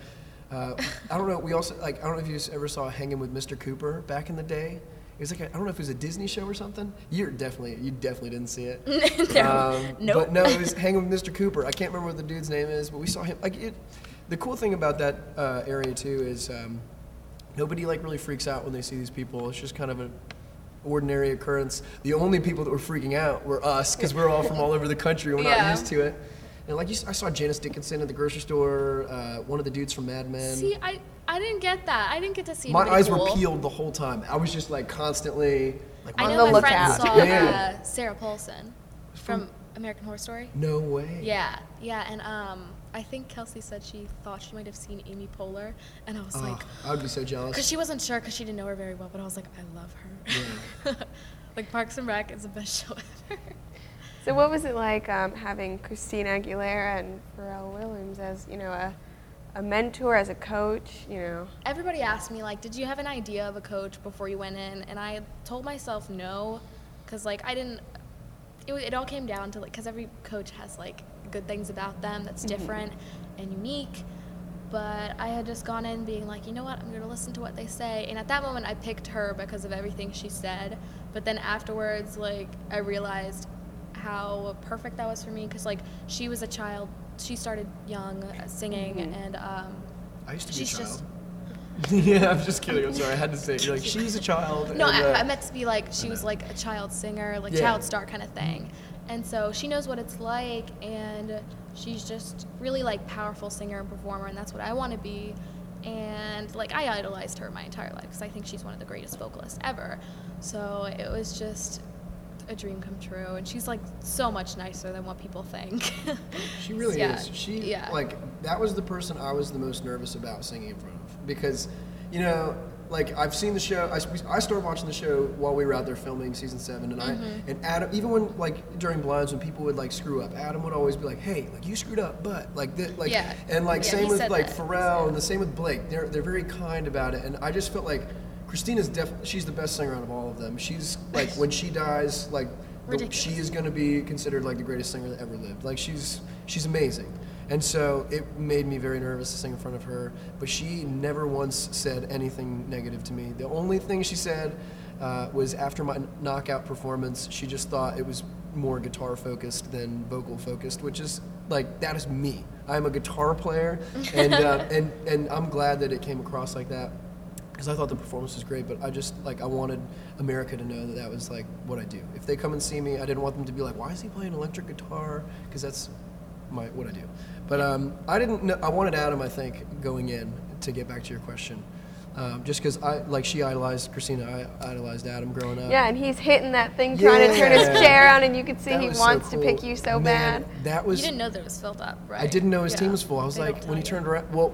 uh, I don't know. We also like I don't know if you ever saw Hanging with Mr. Cooper back in the day. It was like I I don't know if it was a Disney show or something. You're definitely you definitely didn't see it. <laughs> no, Um, Nope. But no, it was <laughs> Hanging with Mr. Cooper. I can't remember what the dude's name is, but we saw him. Like it. The cool thing about that uh, area too is um, nobody like really freaks out when they see these people. It's just kind of an ordinary occurrence. The only people that were freaking out were us because we're all from all over the country. We're not used to it. And like you, I saw Janice Dickinson at the grocery store. Uh, one of the dudes from Mad Men. See, I I didn't get that. I didn't get to see. my eyes cool. were peeled the whole time. I was just like constantly like. I know the my friend lookout. saw Yeah. uh, Sarah Paulson from American Horror Story. No way. Yeah, yeah, and um, I think Kelsey said she thought she might have seen Amy Poehler, and I was Oh, like, I would be so jealous. because she wasn't sure because she didn't know her very well, but I was like, I love her. Yeah. <laughs> like Parks and Rec is the best show ever. So what was it like um, having Christina Aguilera and Pharrell Williams as you know a, a mentor, as a coach? You know, Everybody asked me like, did you have an idea of a coach before you went in? And I told myself no, because like I didn't. It, it all came down to like, because every coach has like good things about them that's different and unique. But I had just gone in being like, you know what, I'm gonna listen to what they say. And at that moment, I picked her because of everything she said. But then afterwards, like I realized how perfect that was for me because like she was a child. She started young uh, singing and. Um, I used to be She's a just- <laughs> <laughs> yeah, I'm just kidding. I'm sorry. I had to say it. You're like she's a child. No, and, I, uh, I meant to be like she was like a child singer, like Yeah. child star kind of thing. And so she knows what it's like, and she's just really like powerful singer and performer, and that's what I want to be. And like I idolized her my entire life because I think she's one of the greatest vocalists ever. So it was just a dream come true, and she's like so much nicer than what people think. <laughs> She really Yeah, is. She yeah. like that was the person I was the most nervous about singing in front of because, you know, like I've seen the show. I, I started watching the show while we were out there filming season seven, and Mm-hmm. I and Adam even when like during blinds when people would like screw up, Adam would always be like, "Hey, like you screwed up, but like this, like Yeah. and like Yeah, same with like that. Pharrell and the same with Blake. They're they're very kind about it, and I just felt like Christina's def she's the best singer out of all of them. She's like when she dies, like the, she is going to be considered like the greatest singer that ever lived. Like she's she's amazing. And so it made me very nervous to sing in front of her, but she never once said anything negative to me. The only thing she said uh, was after my knockout performance, she just thought it was more guitar focused than vocal focused, which is like that is me. I'm a guitar player, <laughs> and uh, and and I'm glad that it came across like that because I thought the performance was great, but I just like I wanted America to know that that was like what I do. If they come and see me, I didn't want them to be like, "Why is he playing electric guitar?" Because that's my what I do. But um, I didn't. Know, I wanted Adam, I think, going in to get back to your question, um, just because I like she idolized Christina, I idolized Adam growing up. yeah, and he's hitting that thing, trying to turn his chair around, and you could see That he was so wants to pick you so Man, bad. That was. you didn't know that it was filled up, right? I didn't know his Yeah. team was full. I was They like, when he turned around, well,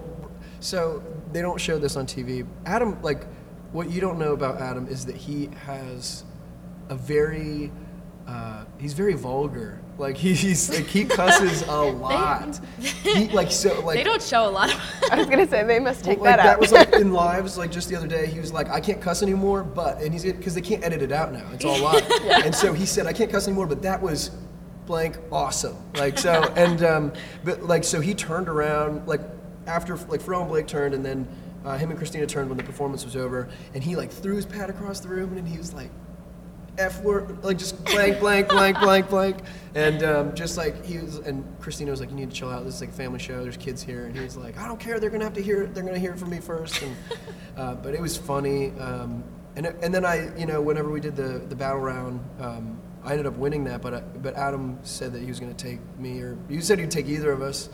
so they don't show this on TV. Adam, like, what you don't know about Adam is that he has a very, uh, he's very vulgar. Like he's like he cusses a <laughs> lot. he <laughs> like so like they don't show a lot of. <laughs> I was gonna say they must take well, like that out. that was like in lives like just the other day he was like I can't cuss anymore but and he's because they can't edit it out now it's all live and so he said I can't cuss anymore but that was blank awesome like so and um, but like so he turned around like after like Pharrell and Blake turned and then uh, him and Christina turned when the performance was over and he like threw his pad across the room and he was like F word, like just blank, blank, blank, blank, blank, and um, just like he was, and Christina was like, "You need to chill out. This is like a family show. There's kids here." And he was like, "I don't care. They're gonna have to hear. it. They're gonna hear it from me first. And <laughs> uh, but it was funny. Um, and and then I, you know, whenever we did the the battle round, um, I ended up winning that. But I, but Adam said that he was gonna take me, or you said he'd take either of us.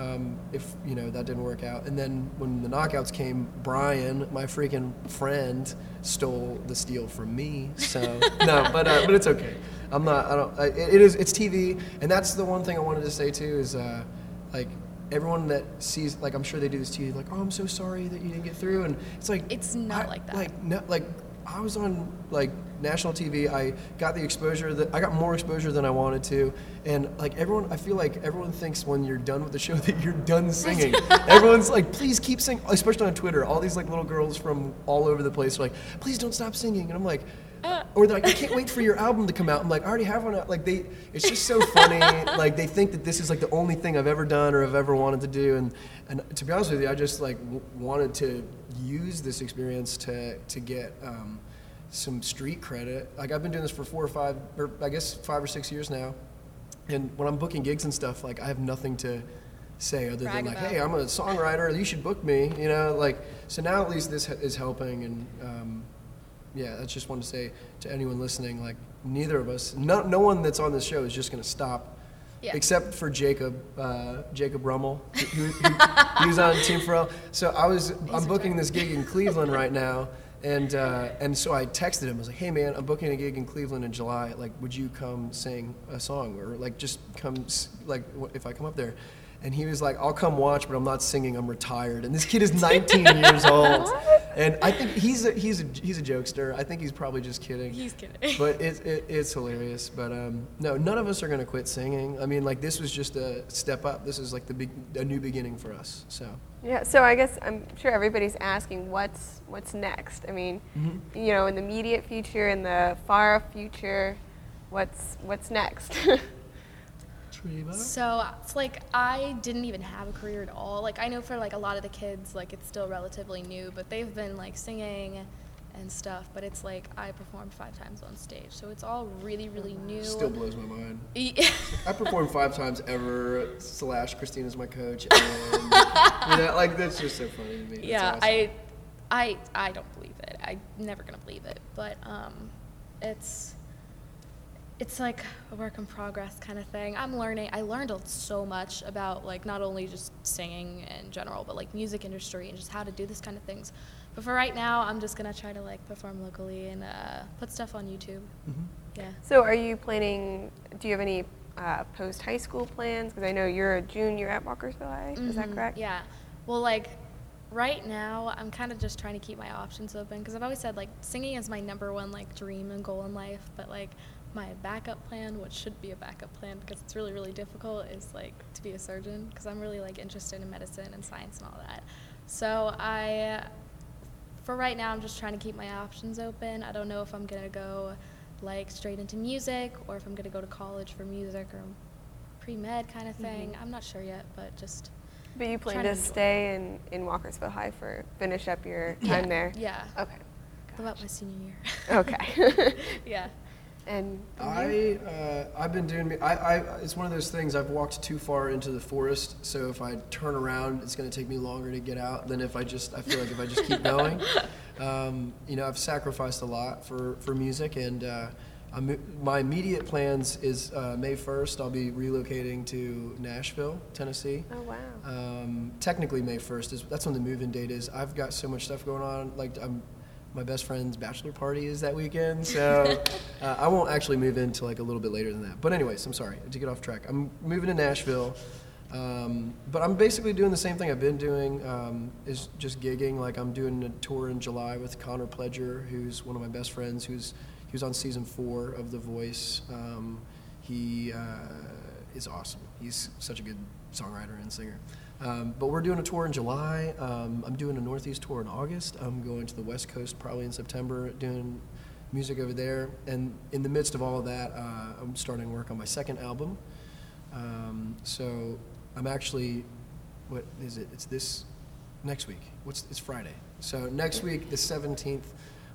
Um, if you know that didn't work out, and then when the knockouts came, Brian, my freaking friend, stole the steal from me. So <laughs> no, but uh, but it's okay. I'm not. I don't. I, it it is. It's TV, and that's the one thing I wanted to say too is uh, like everyone that sees like I'm sure they do this to you like oh I'm so sorry that you didn't get through and it's like It's not I- like that. like no like I was on like national TV. I got the exposure that I got more exposure than I wanted to, and like everyone, I feel like everyone thinks when you're done with the show <laughs> that you're done <laughs> singing. Everyone's like, please keep singing, especially on Twitter. All these like little girls from all over the place are like, please don't stop singing, and I'm like. Or they're like, I can't wait for your album to come out. I'm like, I already have one out. Like they, it's just so funny. <laughs> like they think that this is like the only thing I've ever done or I've ever wanted to do. And and to be honest with you, I just like w- wanted to use this experience to to get um, some street credit. Like I've been doing this for four or five, or I guess five or six years now. And when I'm booking gigs and stuff, like I have nothing to say other Brag than like, about. hey, I'm a songwriter. You should book me. You know, like so now at least this is helping. And um, yeah, I just want to say to anyone listening, like neither of us, no, no one that's on this show is just going to stop. Yeah. Except for Jacob, uh, Jacob Rummel, who, who, he <laughs> was on Team Pharrell. So I was, I'm booking this gig in Cleveland right now, and uh, and so I texted him. I was like, "Hey man, I'm booking a gig in Cleveland in July. Like, would you come sing a song, or like just come, like if I come up there?" And he was like, "I'll come watch, but I'm not singing. I'm retired." And this kid is 19 <laughs> years old, and I think he's a, he's a he's a jokester. I think he's probably just kidding. He's kidding. But it, it, it's hilarious. But um, no, none of us are gonna quit singing. I mean, like this was just a step up. This is like the big, a new beginning for us. So Yeah, so I guess I'm sure everybody's asking what's what's next. I mean, Mm-hmm. you know, in the immediate future, in the far future, what's what's next? <laughs> So it's like I didn't even have a career at all. Like I know for like a lot of the kids, like it's still relatively new, but they've been like singing and stuff. But it's like I performed five times on stage, so it's all really, really new. still blows my mind. <laughs> I performed five times ever. Slash, Christina's my coach. And, you know, like that's just so funny to me. Yeah, awesome. I, I, I don't believe it. I'm never gonna believe it. But um, it's, it's like a work in progress kind of thing. I'm learning. I learned so much about like not only just singing in general, but like music industry and just how to do this kind of things. But for right now, I'm just gonna try to like perform locally and uh, put stuff on YouTube. Mm-hmm. Yeah. so, are you planning? Do you have any uh, post high school plans? Because I know you're a junior at Walkersville High. Is that Mhm, correct? Yeah. Well, like right now, I'm kind of just trying to keep my options open because I've always said like singing is my number one like dream and goal in life. But like my backup plan, which should be a backup plan because it's really really difficult, is like to be a surgeon because I'm really like interested in medicine and science and all that. So I, for right now, I'm just trying to keep my options open. I don't know if I'm gonna go like straight into music or if I'm gonna go to college for music or pre med kind of thing. Mm-hmm. I'm not sure yet, but just. But you plan to to stay in, in Walkersville High for finish up your time there. Yeah. Okay. About my senior year. Okay. <laughs> <laughs> yeah. And I uh, I've been doing I, I it's one of those things I've walked too far into the forest so if I turn around it's going to take me longer to get out than if I just I feel like if I just keep going <laughs> um, you know I've sacrificed a lot for for music and uh, I'm, my immediate plans is uh, May 1st I'll be relocating to Nashville Tennessee oh wow. um, technically May 1st is that's when the move-in date is. I've got so much stuff going on. Like I'm, my best friend's bachelor party is that weekend, so <laughs> uh, I won't actually move in till like a little bit later than that. But anyways, I'm sorry to get off track. I'm moving to Nashville, um, but I'm basically doing the same thing I've been doing. Um, is just gigging. Like I'm doing a tour in July with Connor Pledger, who's one of my best friends. Who's he was on season four of The Voice. Um, he uh, is awesome. He's such a good songwriter and singer. Um, but we're doing a tour in July. Um, I'm doing a Northeast tour in August. I'm going to the West Coast probably in September, doing music over there. And in the midst of all of that, uh, I'm starting work on my second album. Um, so I'm actually, what is it? It's this next week. What's it's Friday. So next week, the 17th,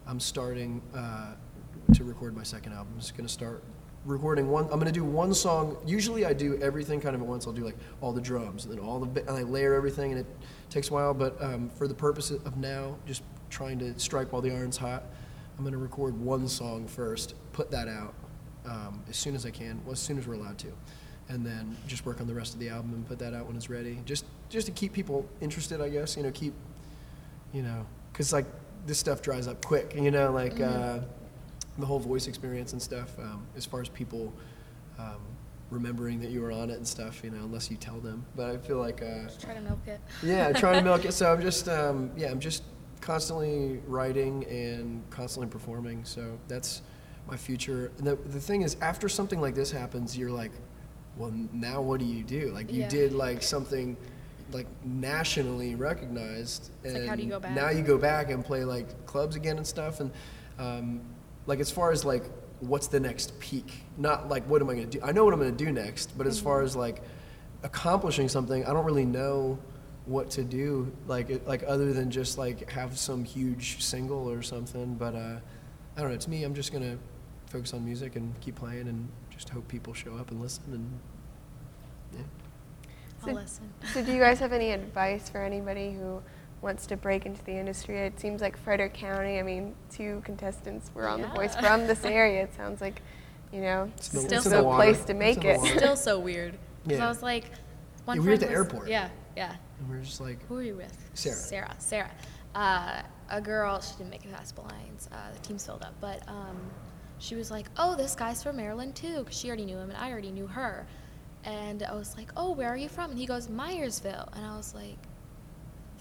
I'm starting uh, to record my second album. I'm just gonna start recording one. I'm gonna do one song. Usually, I do everything kind of at once. I'll do like all the drums and then all the and I layer everything, and it takes a while. But um, for the purpose of now, just trying to strike while the iron's hot, I'm gonna record one song first, put that out um, as soon as I can, well, as soon as we're allowed to, and then just work on the rest of the album and put that out when it's ready. Just just to keep people interested, I guess. You know, keep you know, because like this stuff dries up quick. You know, like uh, the whole voice experience and stuff. Um, as far as people um, remembering that you were on it and stuff, you know, unless you tell them. But I feel like. Uh, Try to milk it. <laughs> yeah, trying to milk it. So I'm just, <laughs> um, yeah, I'm just constantly writing and constantly performing. So that's my future. And the, the thing is, after something like this happens, you're like, well, now what do you do? Like you Yeah. did like something like nationally recognized, It's and like, how do you go back? now you go back and play like clubs again and stuff. And um, like as far as like what's the next peak, not like what am I going to do? I know what I'm going to do next, but as far Mm-hmm. as like accomplishing something, I don't really know what to do like like other than just like have some huge single or something but uh i don't know to me i'm just gonna focus on music and keep playing and just hope people show up and listen and yeah I'll So- listen. So, do you <laughs> guys have any advice for anybody who wants to break into the industry? It seems like Frederick County. I mean, two contestants were on The Voice from this <laughs> area. It sounds like, you know, It's in Still it's so the water. place to make it. <laughs> Still so weird. 'Cause Yeah. I was like, one Yeah, we were at the was- airport. Yeah, yeah. and we're just like Who are you with? Sarah. Sarah. Sarah. Uh, a girl. She didn't make it past blinds. Uh, the team's filled up, but um, she was like, "Oh, this guy's from Maryland too," because she already knew him and I already knew her. And I was like, "Oh, where are you from?" And he goes, "Myersville," and I was like.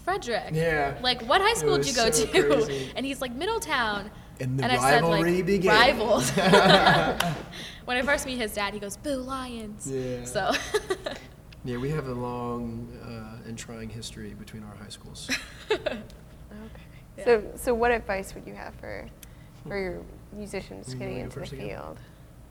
Frederick. Yeah. Like, what high school did you go so to? crazy. <laughs> And he's like, Middletown. And the I said, like, began. Rivals. <laughs> <laughs> when I first meet his dad, he goes, "Boo Lions." Yeah. So. yeah we have a long uh, and trying history between our high schools Okay. Yeah. So, so what advice would you have for for your musicians You getting into the again? field?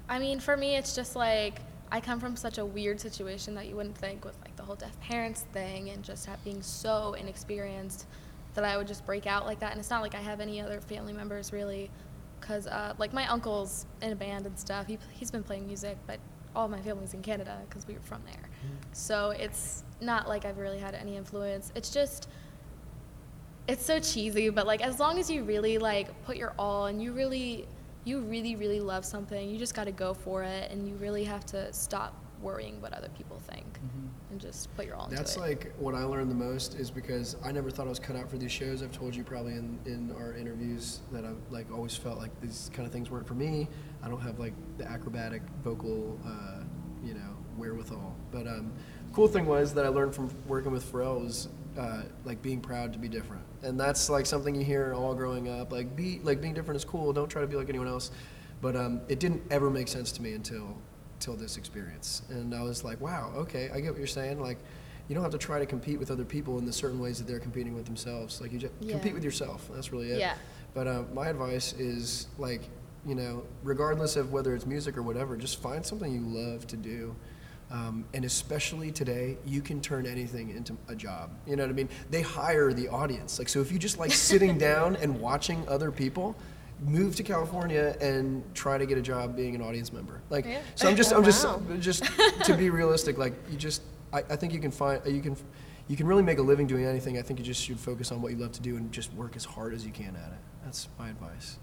I mean, for me, it's just like I come from such a weird situation that you wouldn't think with like the whole deaf parents thing and just have, being so inexperienced that I would just break out like that. And it's not like I have any other family members really, because uh, like my uncle's in a band and stuff. He he's been playing music, but all my family's in Canada because we were from there. So it's not like I've really had any influence. It's just it's so cheesy, but like as long as you really like put your all and you really you really really love something, you just got to go for it and you really have to stop worrying what other people think and just put your all into it. That's like what I learned the most is because I never thought I was cut out for these shows. I've told you probably in, in our interviews that I've like always felt like these kind of things weren't for me. I don't have like the acrobatic vocal, uh, you know, wherewithal. But um, cool thing was that I learned from working with Pharrell was uh, like being proud to be different, and that's like something you hear all growing up. Like be like being different is cool. Don't try to be like anyone else. But um, it didn't ever make sense to me until till this experience. And I was like, wow, okay, I get what you're saying. Like, you don't have to try to compete with other people in the certain ways that they're competing with themselves. Like, you just Yeah. compete with yourself. That's really it. Yeah. But uh, my advice is like, you know, regardless of whether it's music or whatever, just find something you love to do. Um, and especially today, you can turn anything into a job. You know what I mean? They hire the audience. Like, so if you just like sitting <laughs> down and watching other people, move to California and try to get a job being an audience member. Like, Yeah. so I'm just, I'm just, wow. just to be <laughs> realistic. Like, you just, I, I think you can find, you can, you can really make a living doing anything. I think you just should focus on what you love to do and just work as hard as you can at it. That's my advice.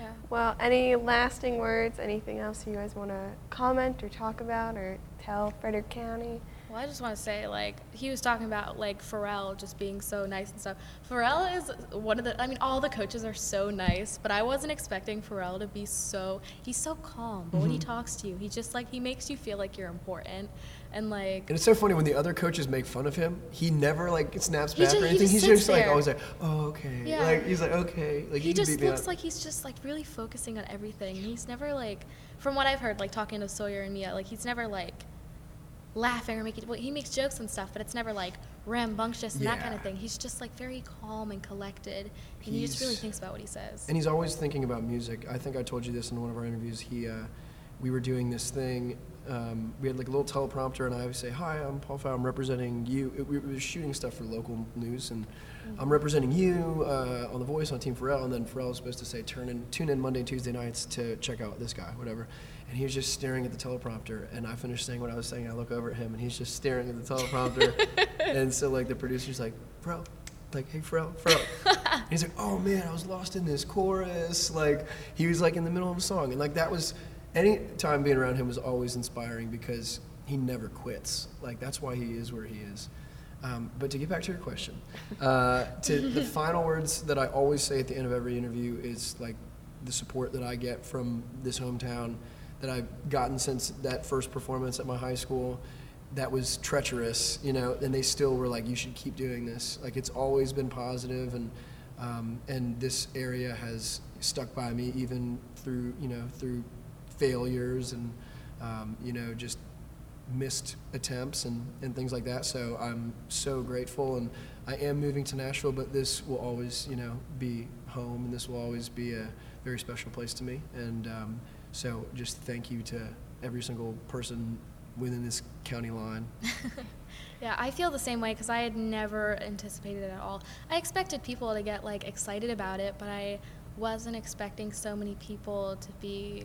yeah. Well, any lasting words? Anything else you guys want to comment or talk about or tell Frederick County? Well, I just want to say, like, he was talking about, like, Pharrell just being so nice and stuff. Pharrell is one of the, I mean, all the coaches are so nice, but I wasn't expecting Pharrell to be so, he's so calm. But when he mm-hmm. talks to you, he just, like, he makes you feel like you're important. And, like, And it's so funny when the other coaches make fun of him. He never like snaps back ju- or he anything. just he's just like always like, oh okay. Yeah. Like he's like okay. Like he just looks like he's just, like, really focusing on everything. He's never, like, from what I've heard, like, talking to Sawyer and Mia, like, he's never, like, laughing or making, well, he makes jokes and stuff, but it's never, like, rambunctious and that kind of thing. He's just, like, very calm and collected, and he just really thinks about what he says. And he's always thinking about music. I think I told you this in one of our interviews. He, uh, we were doing this thing. Um, we had like a little teleprompter, and I would say, "Hi, I'm Paul Pfau. I'm representing you." It- we were shooting stuff for local news, and I'm representing you uh, on The Voice on Team Pharrell. And then Pharrell was supposed to say, "Turn in, tune in Monday Tuesday nights to check out this guy, whatever." And he was just staring at the teleprompter, and I finished saying what I was saying. I look over at him, and he's just staring at the teleprompter. <laughs> and so like the producer's like, bro, Like, hey, Pharrell, Pharrell. And he's like, oh man, I was lost in this chorus. Like, he was like in the middle of a song. And like, that was, any time being around him was always inspiring because he never quits. Like, that's why he is where he is. Um, but to get back to your question, uh, to the <laughs> final words that I always say at the end of every interview is like the support that I get from this hometown that I've gotten since that first performance at my high school that was treacherous, you know, and they still were like, you should keep doing this. Like, it's always been positive, and um, and this area has stuck by me even through you know through failures and um, you know just missed attempts and, and things like that. So I'm so grateful, and I am moving to Nashville, but this will always, you know, be home, and this will always be a very special place to me. And um, so just thank you to every single person within this county line. <laughs> Yeah, I feel the same way because I had never anticipated it at all. I expected people to get like excited about it, but I wasn't expecting so many people to be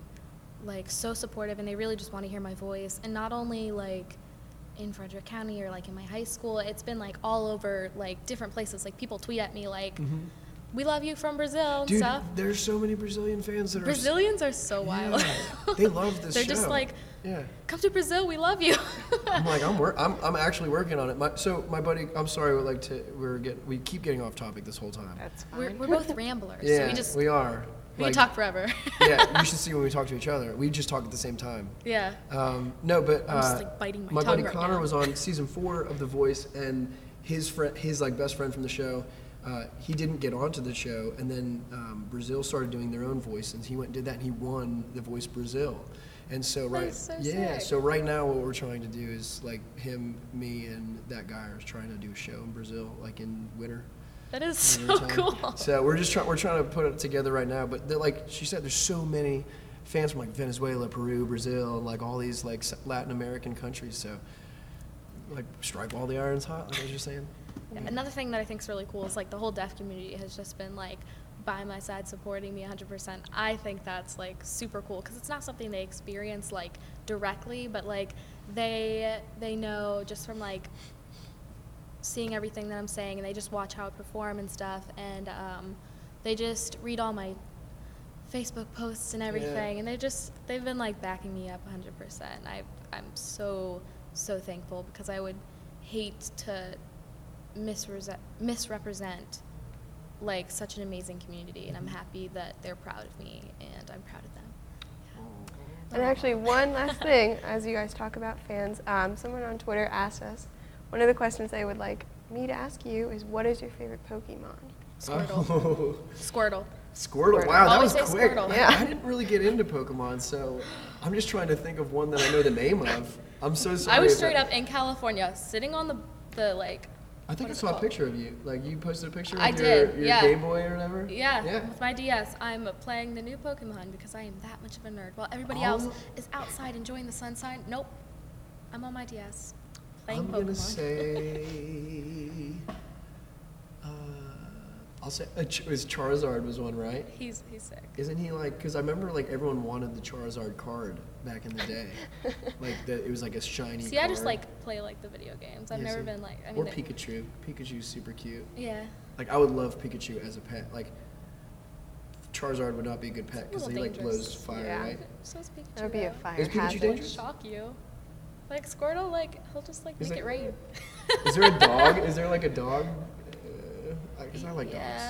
like so supportive and they really just want to hear my voice. And not only like in Frederick County or like in my high school, it's been like all over like different places. Like people tweet at me like, mm-hmm. "We love you from Brazil" and Dude, stuff. there's so many Brazilian fans that are. Brazilians are so wild. Yeah, they love this show. <laughs> They're just like, Yeah. "Come to Brazil, we love you." <laughs> I'm like I'm work. I'm, I'm actually working on it. My, so my buddy, I'm sorry. We like to we're get we keep getting off topic this whole time. That's fine. we're, we're both ramblers, yeah, so we just we are. we Like, talk forever. <laughs> yeah, you should see when we talk to each other. We just talk at the same time. yeah. Um, no, but I'm just, uh, like, biting my my tongue buddy right Connor now. was on season four of The Voice, and his friend, his like best friend from the show, uh, he didn't get onto the show, and then um, Brazil started doing their own voice, and he went and did that, and he won The Voice Brazil. And so right, is so yeah. sick. So right now, what we're trying to do is like him, me, and that guy are trying to do a show in Brazil, like in winter. That is so cool. So we're just trying. We're trying to put it together right now. But like she said, there's so many fans from like Venezuela, Peru, Brazil, and like all these like Latin American countries. So like strike while the iron's hot. Like I was just saying. Yeah, Another thing that I think is really cool is like the whole deaf community has just been like by my side supporting me 100%. I think that's like super cool because it's not something they experience like directly, but like they they know just from like seeing everything that I'm saying and they just watch how I perform and stuff and um, they just read all my Facebook posts and everything and they just they've been like backing me up 100%. I I'm so so thankful because I would hate to misrepresent misrepresent like such an amazing community and I'm happy that they're proud of me and I'm proud of them. And actually, one last thing, <laughs> as you guys talk about fans, um, someone on Twitter asked us, one of the questions they would like me to ask you is, what is your favorite Pokemon? Squirtle. Oh, Squirtle. Squirtle. Wow, that Always was quick. Squirtle. I- Yeah. I didn't really get into Pokemon, so I'm just trying to think of one that I know the name of. I'm so sorry. I was straight up in California sitting on the the like I think I what is it saw a picture of you. Like you posted a picture of I your, did, your yeah. Game Boy or whatever. Yeah, Yeah. with my DS, I'm playing the new Pokemon because I am that much of a nerd. While everybody Oh. else is outside enjoying the sunshine, nope, I'm on my DS playing I'm Pokemon. gonna say. <laughs> Uh, I'll say uh, Ch- was Charizard was one, right? he's he's sick. Isn't he like? Because I remember like everyone wanted the Charizard card back in the day. <laughs> like that, it was like a shiny. See, I just like play like the video games. I've Yeah, never see? been like. I mean, or they- Pikachu. Pikachu's super cute. Yeah. Like I would love Pikachu as a pet. Like Charizard would not be a good pet because he little like blows dangerous. fire, Yeah. right? So is Pikachu. That would be a though. fire Is Pikachu hazard. dangerous? Shock you. Like Squirtle, like he'll just like Is make it- it rain. Is there a dog? <laughs> Is there like a dog? Uh, I guess I like dogs.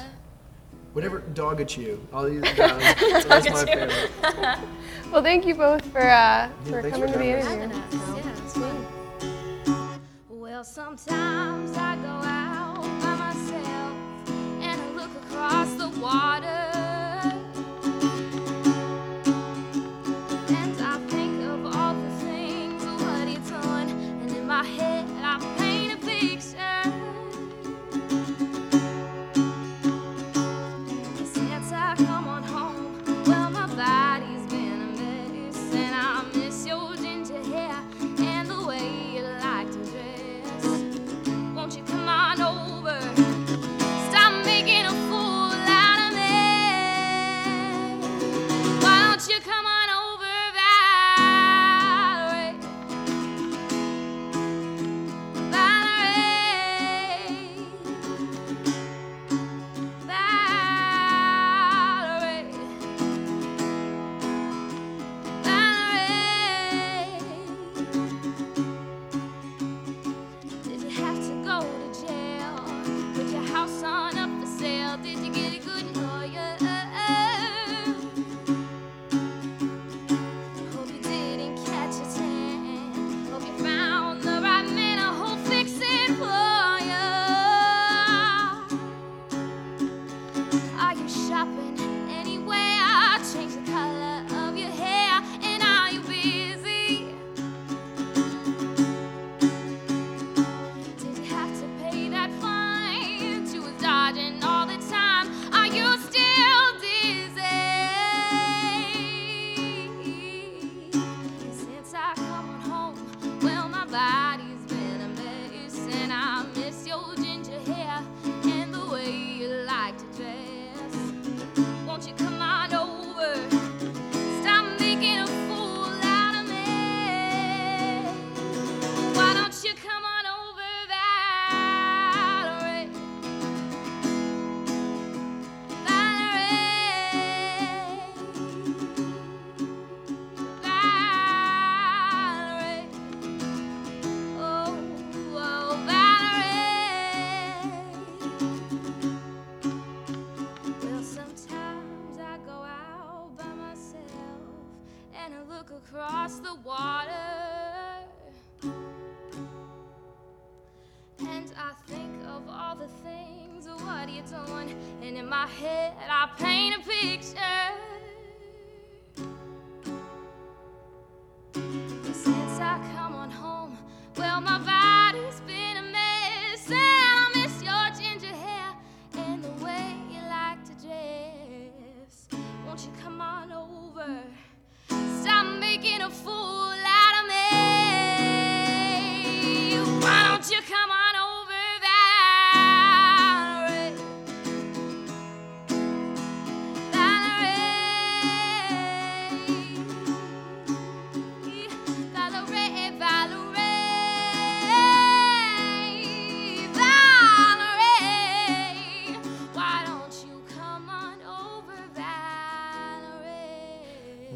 Yeah. Whatever, Dogachu. I'll use that. So that's my favorite. <laughs> Well, thank you both for uh, for coming for to the having us. interview. Having us, yeah. Well, sometimes I go out by myself and I look across the water.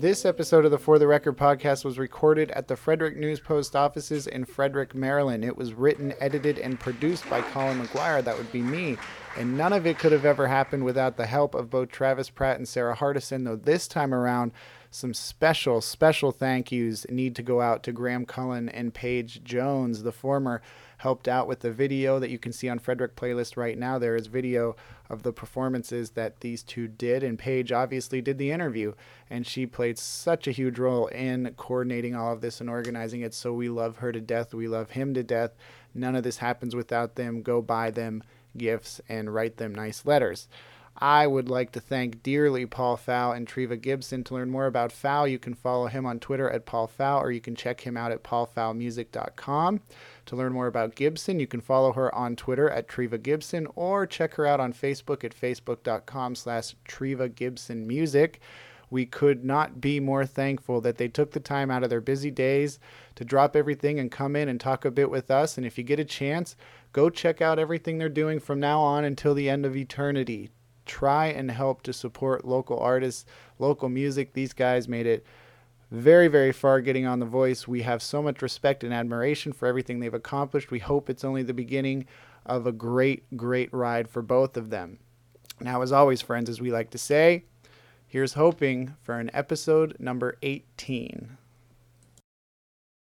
This episode of the For the Record podcast was recorded at the Frederick News Post offices in Frederick, Maryland. It was written, edited, and produced by Colin McGuire. That would be me. And none of it could have ever happened without the help of both Travis Pratt and Sarah Hardison, though this time around, some special, special thank yous need to go out to Graham Cullen and Paige Jones. The former helped out with the video that you can see on Frederick Playlist right now. There is video of the performances that these two did, and Paige obviously did the interview, and she played such a huge role in coordinating all of this and organizing it. So we love her to death. We love him to death. None of this happens without them. Go buy them gifts and write them nice letters. I would like to thank dearly Paul Pfau and Treeva Gibson. To learn more about Pfau, you can follow him on Twitter at Paul Pfau, or you can check him out at paulpfaumusic.com. To learn more about Gibson, you can follow her on Twitter at Treeva Gibson, or check her out on Facebook at facebook.com slash Treeva Gibson Music. We could not be more thankful that they took the time out of their busy days to drop everything and come in and talk a bit with us. And if you get a chance, go check out everything they're doing from now on until the end of eternity. Try and help to support local artists, local music. These guys made it very, very far getting on The Voice. We have so much respect and admiration for everything they've accomplished. We hope it's only the beginning of a great, great ride for both of them. Now, as always, friends, as we like to say, here's hoping for an episode number 18.